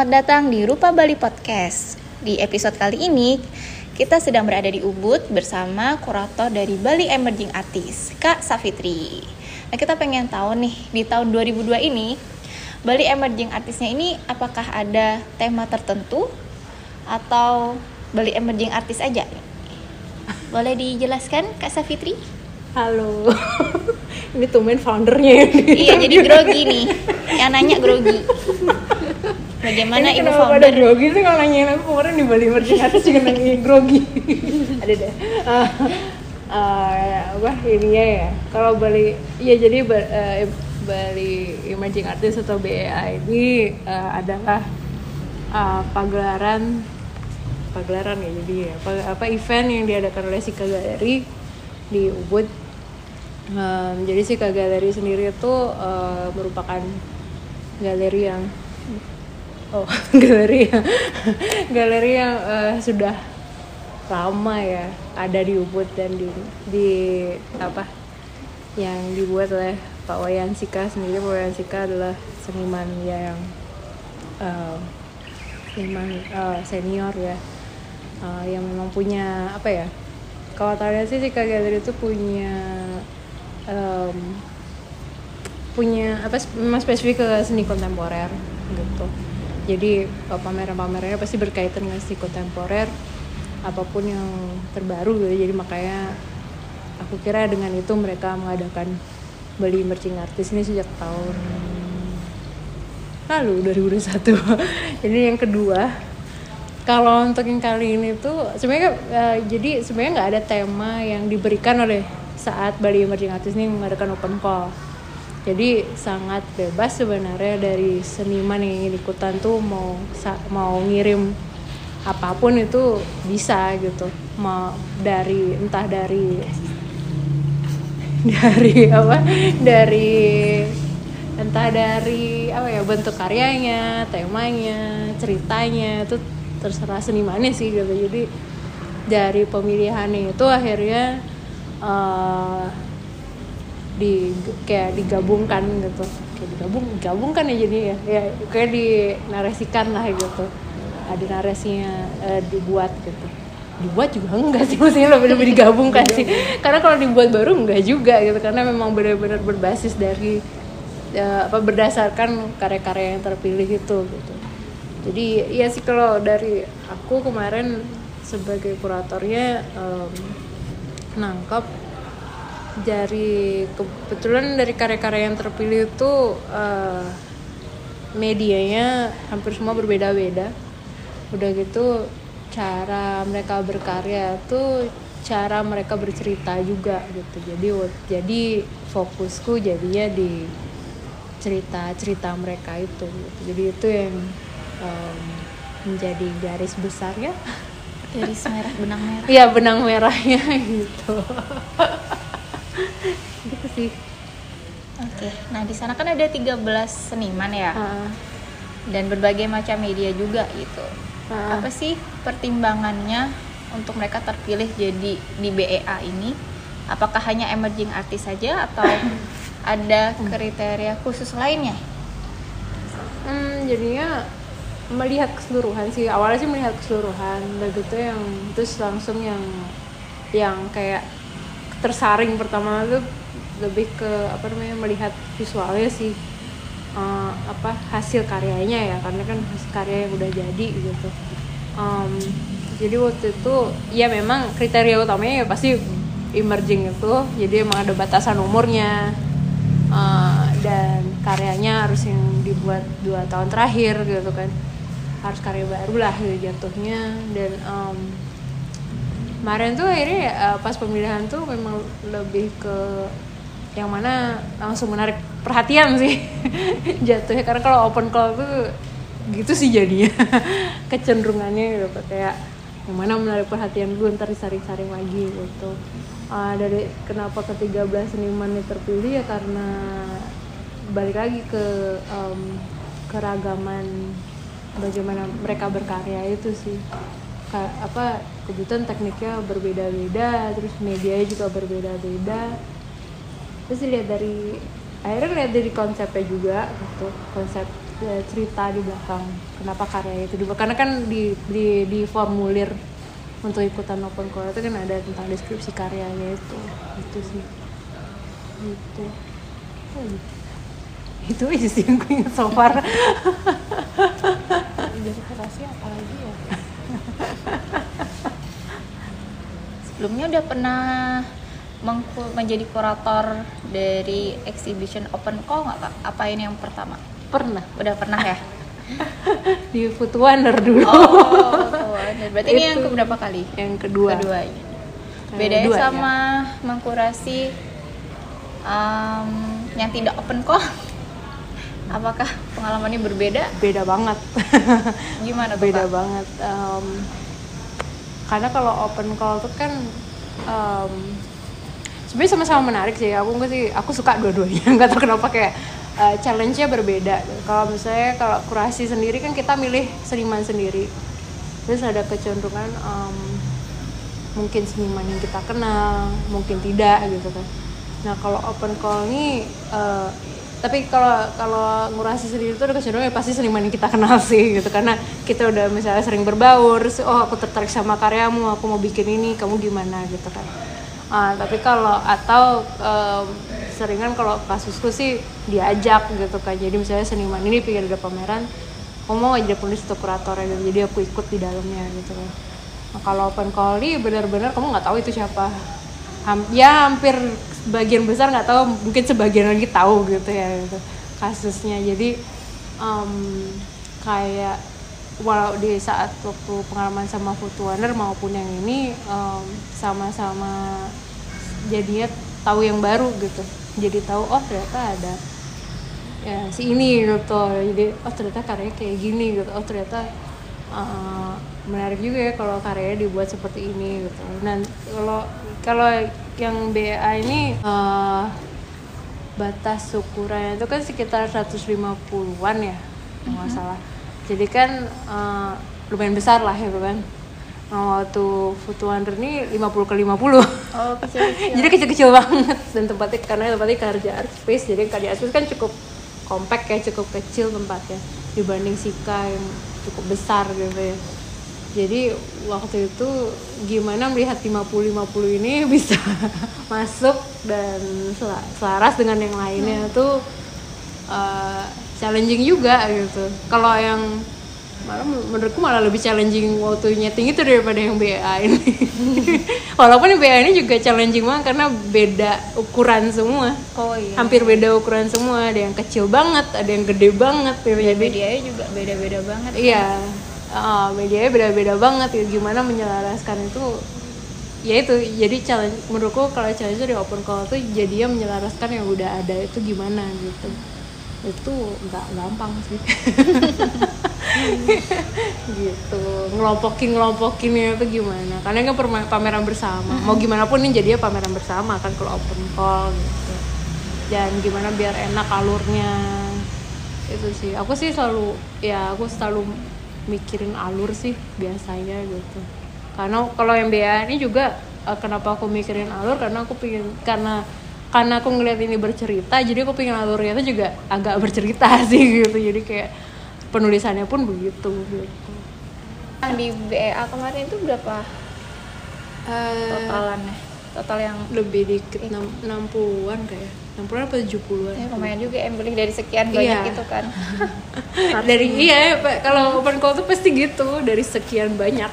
selamat datang di Rupa Bali Podcast. Di episode kali ini, kita sedang berada di Ubud bersama kurator dari Bali Emerging Artist, Kak Safitri. Nah, kita pengen tahu nih, di tahun 2002 ini, Bali Emerging Artisnya ini apakah ada tema tertentu atau Bali Emerging Artist aja? Boleh dijelaskan, Kak Safitri? Halo, ini tumben foundernya ya. iya, jadi grogi nih. Yang nanya grogi. Bagaimana ini ibu kenapa pada grogi sih kalau nanyain aku kemarin di Bali Artist juga nanyain grogi. Ada deh. Ah, ah, apa ininya ya? Kalau Bali, ya jadi eh, Bali Emerging Artist atau BEA ini eh, adalah ah, pagelaran pagelaran ya jadi ya, apa, apa event yang diadakan oleh Sika Galeri di Ubud. Em, jadi Sika Galeri sendiri itu eh, merupakan galeri yang oh galeri yang galeri yang eh, sudah lama ya ada di Ubud dan di di apa yang dibuat oleh Pak Wayan Sika sendiri. Pak Wayan Sika adalah seniman yang eh, seniman eh, senior ya. Eh, yang memang punya apa ya kalau tanya sih Sika Galeri itu punya em, punya apa memang spesifik ke seni kontemporer gitu jadi uh, pameran-pamerannya pasti berkaitan dengan seni kontemporer apa pun yang terbaru gitu. Jadi makanya aku kira dengan itu mereka mengadakan Bali Emerging Artist ini sejak tahun lalu 2021 jadi yang kedua. Kalau untuk yang kali ini tuh sebenarnya eh, jadi sebenarnya nggak ada tema yang diberikan oleh saat Bali Emerging Artist ini mengadakan open call jadi sangat bebas sebenarnya dari seniman yang ingin ikutan tuh mau mau ngirim apa pun itu bisa gitu. Mau dari entah dari dari apa? Dari entah dari apa ya bentuk karyanya temanya ceritanya itu terserah senimannya sih gitu. Jadi dari pemilihannya itu akhirnya eh, di kayak digabungkan gitu. Kayak digabung digabungkan ya jadi ya. Ya kayak dinarasikan lah gitu. Ada narasinya eh, dibuat gitu. Dibuat juga enggak sih maksudnya lebih lebih digabungkan sih. Karena kalau dibuat baru enggak juga gitu. Karena memang benar-benar berbasis dari eh, apa berdasarkan karya-karya yang terpilih itu gitu. Jadi ya sih kalau dari aku kemarin sebagai kuratornya em, nangkep dari kebetulan dari karya-karya yang terpilih itu eh, medianya hampir semua berbeda-beda udah gitu cara mereka berkarya tuh cara mereka bercerita juga gitu jadi jadi fokusku jadinya di cerita-cerita mereka itu gitu. jadi itu yang em, menjadi garis besarnya Garis merah benang merah. Iya benang merahnya gitu. Gitu sih. Oke, nah di sana kan ada 13 seniman ya Ah, dan berbagai macam media juga gitu. ah. Apa sih pertimbangannya untuk mereka terpilih jadi di BEA ini? Apakah hanya emerging artist saja atau ada kriteria khusus lainnya? Hmm, jadinya melihat keseluruhan sih. Awalnya sih melihat keseluruhan, udah gitu yang terus langsung yang yang kayak tersaring pertama tuh lebih ke apa namanya melihat visualnya sih Eh, apa hasil karyanya ya karena kan hasil karya yang udah jadi gitu. Em, jadi waktu itu ya memang kriteria utamanya ya pasti emerging itu jadi emang ada batasan umurnya Eh, dan karyanya harus yang dibuat dua tahun terakhir gitu kan. Harus karya baru lah gitu jatuhnya dan em, kemarin tuh akhirnya eh, pas pemilihan tuh memang lebih ke yang mana langsung menarik perhatian sih jatuhnya. Karena kalau open call tuh gitu sih jadinya kecenderungannya gitu kayak yang mana menarik perhatian gue ntar disaring-saring lagi gitu. Ah, dari kenapa ke 13 seniman yang terpilih ya karena balik lagi ke em, keragaman bagaimana mereka berkarya itu sih apa kebetulan tekniknya berbeda-beda terus medianya juga berbeda-beda. Terus lihat dari akhirnya lihat dari konsepnya juga gitu. Konsep eh, cerita di belakang kenapa karya itu dibuat. Karena kan di di, di formulir untuk ikutan open call itu kan ada tentang deskripsi karyanya itu. Itu sih. Itu Oh, itu aja sih yang gue ingat so far. Jadi kurasi apa lagi ya? Sebelumnya udah pernah menjadi kurator dari exhibition open call nggak kak? Apa ini yang pertama? pernah Udah pernah ya? di Food Wonder dulu Oh, betul. berarti ini yang keberapa kali? yang kedua Kedua. ini. Yang Bedanya kedua, ya. sama mengkurasi um, yang tidak open call. Apakah pengalamannya berbeda? beda banget. Gimana tuh, beda Kak? banget Em, karena kalau open call tuh kan em, sebenarnya sama-sama menarik sih. Aku nggak sih aku suka dua-duanya. Nggak tahu kenapa kayak eh, challenge-nya berbeda. Kalau misalnya kalau kurasi sendiri kan kita milih seniman sendiri. Terus ada kecenderungan em, mungkin seniman yang kita kenal mungkin tidak gitu kan. Nah kalau open call ini eh, tapi kalau kalau ngurasi sendiri itu ada kecenderungan ya pasti seniman yang kita kenal sih gitu. Karena kita udah misalnya sering berbaur oh aku tertarik sama karyamu aku mau bikin ini kamu gimana? Gitu kan. Ah, tapi kalau atau em, seringan kalau kasusku sih diajak gitu kan. Jadi misalnya seniman ini pengen ada pameran kamu mau jadi penulis kurator ya gitu. jadi aku ikut di dalamnya gitu. Kan Nah, kalau open call benar-benar kamu nggak tahu itu siapa. Ham- ya hampir sebagian besar nggak tahu, mungkin sebagian lagi tahu gitu ya gitu, kasusnya. Jadi em, kayak walau di saat waktu pengalaman sama Wonder maupun yang ini em, sama-sama jadinya tahu yang baru gitu. Jadi tahu oh ternyata ada ya si ini gitu jadi oh ternyata karyanya kayak gini gitu oh ternyata uh, menarik juga ya kalau karyanya dibuat seperti ini gitu dan kalau kalau yang BA ini uh, batas ukurannya itu kan sekitar 150-an ya kalau nggak salah. Jadi kan uh, lumayan besar lah gitu kan. Nah, waktu Food Wonder ini 50 ke 50 Oh, kecil jadi kecil-kecil banget. Dan tempatnya karena tempatnya kerja art space jadi kerja art space kan cukup compact ya cukup kecil tempatnya. Dibanding Sika yang cukup besar gitu ya jadi waktu itu gimana melihat 50-50 ini bisa masuk dan sel- selaras dengan yang lainnya tuh uh, challenging juga gitu. Kalau yang malah menurutku malah lebih challenging waktu nyeting itu daripada yang BA ini. Walaupun yang BA ini juga challenging banget karena beda ukuran semua. Oh iya. hampir beda ukuran semua. Ada yang kecil banget ada yang gede banget. Medianya juga beda-beda banget. iya uh, medianya beda-beda banget ya. Gimana menyelaraskan itu ya itu. Jadi challenge menurutku kalau challenge di open call tuh jadinya menyelaraskan yang udah ada itu gimana gitu. Itu nggak gampang sih. Gitu. Ngelompokin ngelompokinnya itu gimana? Karena kan pameran bersama. Mau gimana pun ini jadinya pameran bersama kan kalau open call gitu. Dan gimana biar enak alurnya. Itu sih. Aku sih selalu ya aku selalu mikirin alur sih biasanya gitu. Karena kalau yang BA ini juga eh, kenapa aku mikirin alur? Karena aku pingin karena karena aku ngeliat ini bercerita jadi aku pingin alurnya itu juga agak bercerita sih gitu. Jadi kayak penulisannya pun begitu gitu. Yang di BEA kemarin itu berapa? Eh, totalannya? Total yang lebih dikit enam 60-an kayak 60-an apa 70-an ya, lumayan juga yang beli dari sekian banyak Iya. itu kan. dari iya kalau open call tuh pasti gitu dari sekian banyak.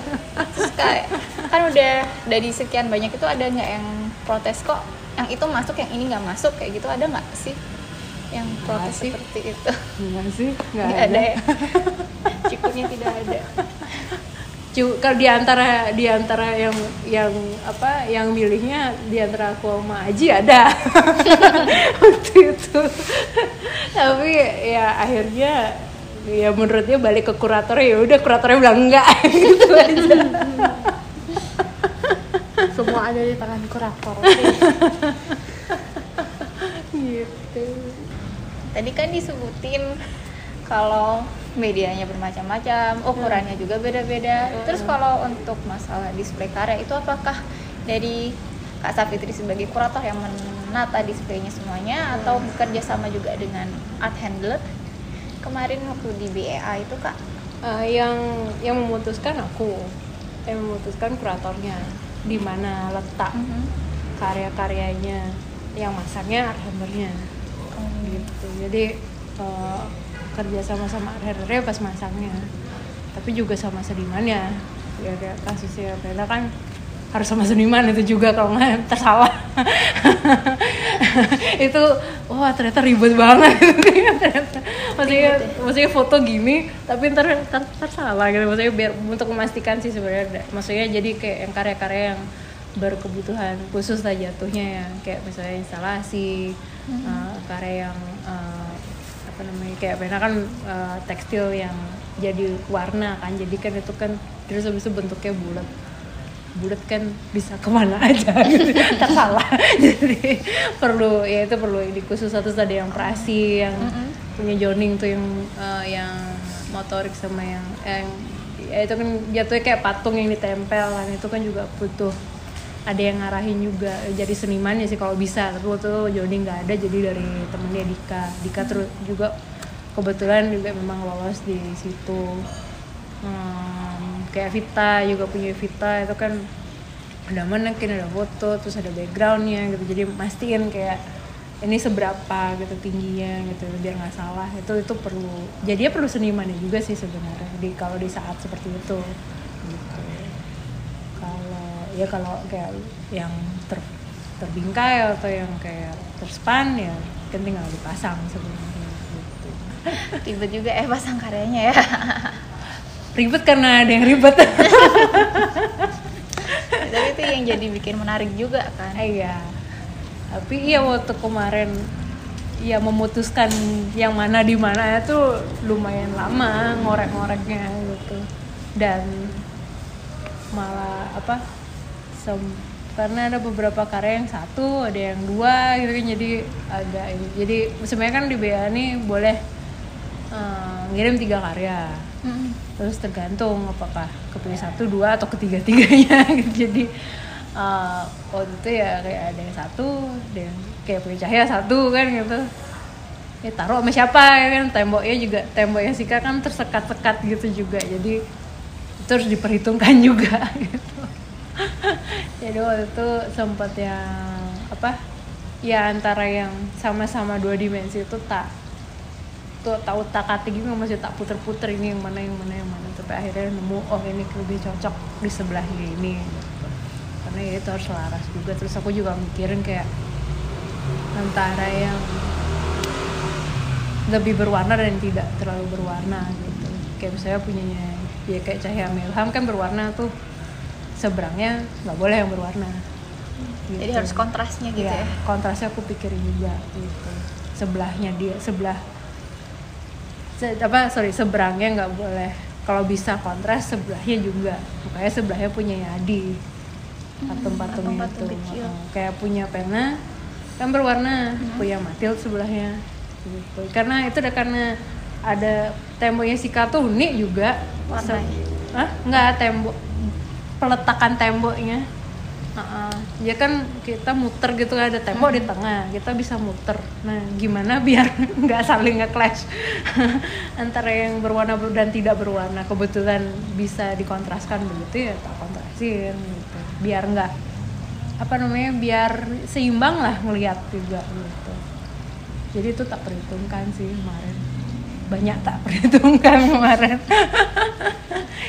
Terus kayak kan udah dari sekian banyak itu ada nggak yang protes kok? Yang itu masuk yang ini nggak masuk kayak gitu ada nggak sih? Yang protes sih. seperti itu? Enggak sih nggak ada ya? Cikunya tidak ada kalau di antara di antara yang yang apa yang milihnya di antara aku sama Aji ada. Waktu itu. Tapi ya akhirnya ya menurut dia balik ke kurator ya udah kuratornya bilang enggak. Gitu aja. Semua ada di tangan kurator. gitu. Tadi kan disebutin kalau medianya bermacam-macam ukurannya juga beda-beda. Terus kalau untuk masalah display karya itu apakah dari Kak Safitri sebagai kurator yang menata displaynya semuanya atau bekerja sama juga dengan art handler? Kemarin waktu di BEA itu kak? Eh, yang yang memutuskan aku. Yang memutuskan kuratornya. Di mana letak Mhm. karya-karyanya. Yang masangnya arthendernya gitu. Jadi eh, kerja sama sama arthendernya pas masangnya. Tapi juga sama senimannya. Ya kayak kasusnya Bella kan harus sama seniman itu juga kalau nggak tersalah. Itu wah ternyata ribet banget. Ternyata. Maksudnya maksudnya foto gini tapi ntar, ntar, ntar salah gitu. Maksudnya biar untuk memastikan sih sebenarnya. Maksudnya jadi kayak yang karya-karya yang berkebutuhan khusus lah jatuhnya ya. Kayak misalnya instalasi uh, karya yang uh, apa namanya kayak pernah kan uh, tekstil yang jadi warna kan. Jadi kan itu kan terus habis itu bentuknya bulat. Bulat kan bisa ke mana aja. Gitu salah jadi perlu ya itu perlu di khusus satu tadi yang prasi yang punya joning tuh yang uh, yang motorik sama yang yang ya itu kan jatuhnya kayak patung yang ditempel kan. Itu kan juga butuh ada yang ngarahin juga jadi seniman ya sih kalau bisa. Tapi waktu itu Joni nggak ada jadi dari temennya Dika. Dika terus juga kebetulan juga memang lolos di situ. Hmm, kayak Vita juga punya Vita itu kan ada manekin ada foto terus ada backgroundnya gitu. Jadi mastiin kayak ini seberapa gitu tingginya gitu biar nggak salah. Itu itu perlu jadi ya perlu senimannya juga sih sebenarnya di kalau di saat seperti itu. Gitu. Kalau ya kalau kayak yang ter terbingkai atau yang kayak terspan ya kan tinggal dipasang sebenarnya. Gitu. ribet juga eh pasang karyanya ya. Ribet karena ada yang ribet. Tapi itu yang jadi bikin menarik juga kan. Iya. Tapi iya waktu kemarin ya memutuskan yang mana di mana itu lumayan lama ngorek-ngoreknya gitu. Dan malah apa sem- karena ada beberapa karya yang satu ada yang dua gitu kan. Jadi agak ini. Jadi sebenarnya kan di BA ini boleh eh, ngirim tiga karya. Mm. terus tergantung apakah kepilih satu dua atau ketiga tiganya. Gitu jadi uh, waktu itu ya kayak ada yang satu ada yang kayak punya cahaya satu kan gitu. Ya taruh sama siapa ya kan. Temboknya juga temboknya Sika kan tersekat-sekat gitu juga. Jadi itu harus diperhitungkan juga gitu jadi waktu itu sempat yang apa ya antara yang sama-sama dua dimensi itu tak tuh tahu tak atik gitu masih tak puter-puter ini yang mana yang mana yang mana. Sampai akhirnya nemu oh ini lebih cocok di sebelah ini. Karena ya itu harus selaras juga. Terus aku juga mikirin kayak antara yang lebih berwarna dan tidak terlalu berwarna gitu. Kayak misalnya punyanya ya kayak cahaya Milham kan berwarna tuh seberangnya nggak boleh yang berwarna. Jadi gitu. harus kontrasnya gitu Iya, ya? kontrasnya aku pikirin juga gitu. Sebelahnya dia sebelah. Se- apa sorry seberangnya nggak boleh. Kalau bisa kontras sebelahnya juga. Makanya sebelahnya punya Yadi. Patung-patungnya patung-patung itu. kecil. Kayak punya pena kan berwarna. Punya Matilde sebelahnya. Gitu. Karena itu udah karena ada temboknya si Kato unik juga. Warnanya? Hah? nggak tembok peletakan temboknya. Heeh. ya kan kita muter gitu ada tembok di tengah kita bisa muter. Nah gimana biar nggak saling nge-clash? Antara yang berwarna dan tidak berwarna. Kebetulan bisa dikontraskan begitu ya tak kontrasin gitu. Biar nggak apa namanya biar seimbang lah ngelihat juga gitu. Jadi itu tak perhitungkan sih kemarin banyak tak perhitungkan kemarin.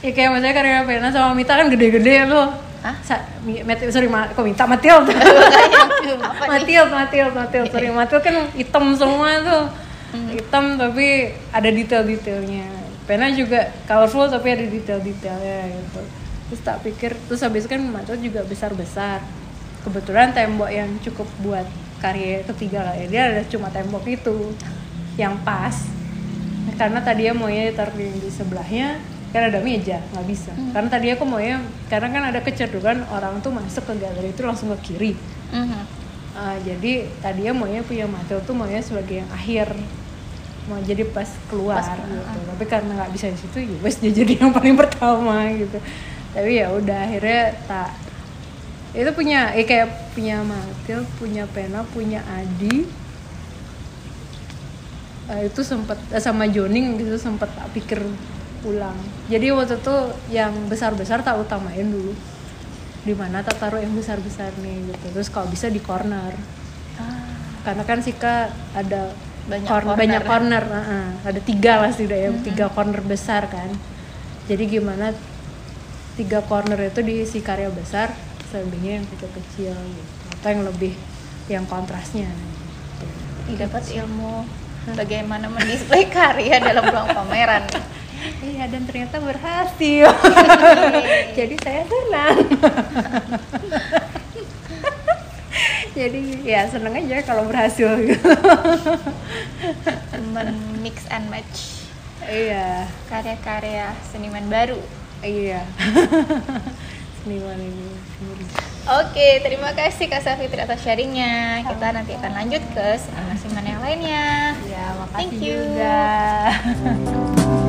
Ya kayak misalnya karya Pena sama Mita kan gede-gede loh Hah? Sa Mi- Mat- sorry Ma kok apa nih? Matilde Matilde Matilde sorry. Matilde kan hitam semua tuh. Hitam tapi ada detail-detailnya. Pena juga colorful tapi ada detail-detailnya gitu. Terus tak pikir terus habis kan Matilde juga besar-besar. Kebetulan tembok yang cukup buat karya ketiga lah ya. Dia ada cuma tembok itu. Yang pas karena tadi ya maunya ditaruh di, sebelahnya kan ada meja nggak bisa. Karena tadi aku maunya karena kan ada kecenderungan orang tuh masuk ke galeri itu langsung ke kiri. Mhm. Uh, jadi tadi ya maunya punya Matil tuh maunya sebagai yang akhir. Mau jadi pas keluar Pas, gitu. tapi karena nggak bisa di situ ya wes dia jadi yang paling pertama gitu. Tapi ya udah akhirnya tak itu punya eh kayak punya Matil punya Pena punya Adi eh, itu sempat eh, sama Joning gitu sempat tak pikir ulang jadi waktu itu yang besar besar tak utamain dulu. Di mana tak taruh yang besar besar nih gitu. Terus kalau bisa di corner. Karena kan Sika ada Banyak cor- corner. banyak corner uh-uh. ada tiga lah setidaknya tiga corner besar kan. Jadi gimana tiga corner itu diisi karya besar selebihnya yang kecil-kecil gitu. Atau yang lebih yang kontrasnya. Gitu. dapat ilmu bagaimana mendisplay karya dalam ruang pameran? Iya dan ternyata berhasil. Jadi saya senang. Jadi ya seneng aja kalau berhasil. Gitu men-mix and match iya. karya-karya seniman baru. Iya. Seniman ini Oke, terima kasih Kak Safitri atas sharingnya. Kita nanti akan lanjut ke seniman-seniman yang lainnya. Ya, makasih Thank you. juga.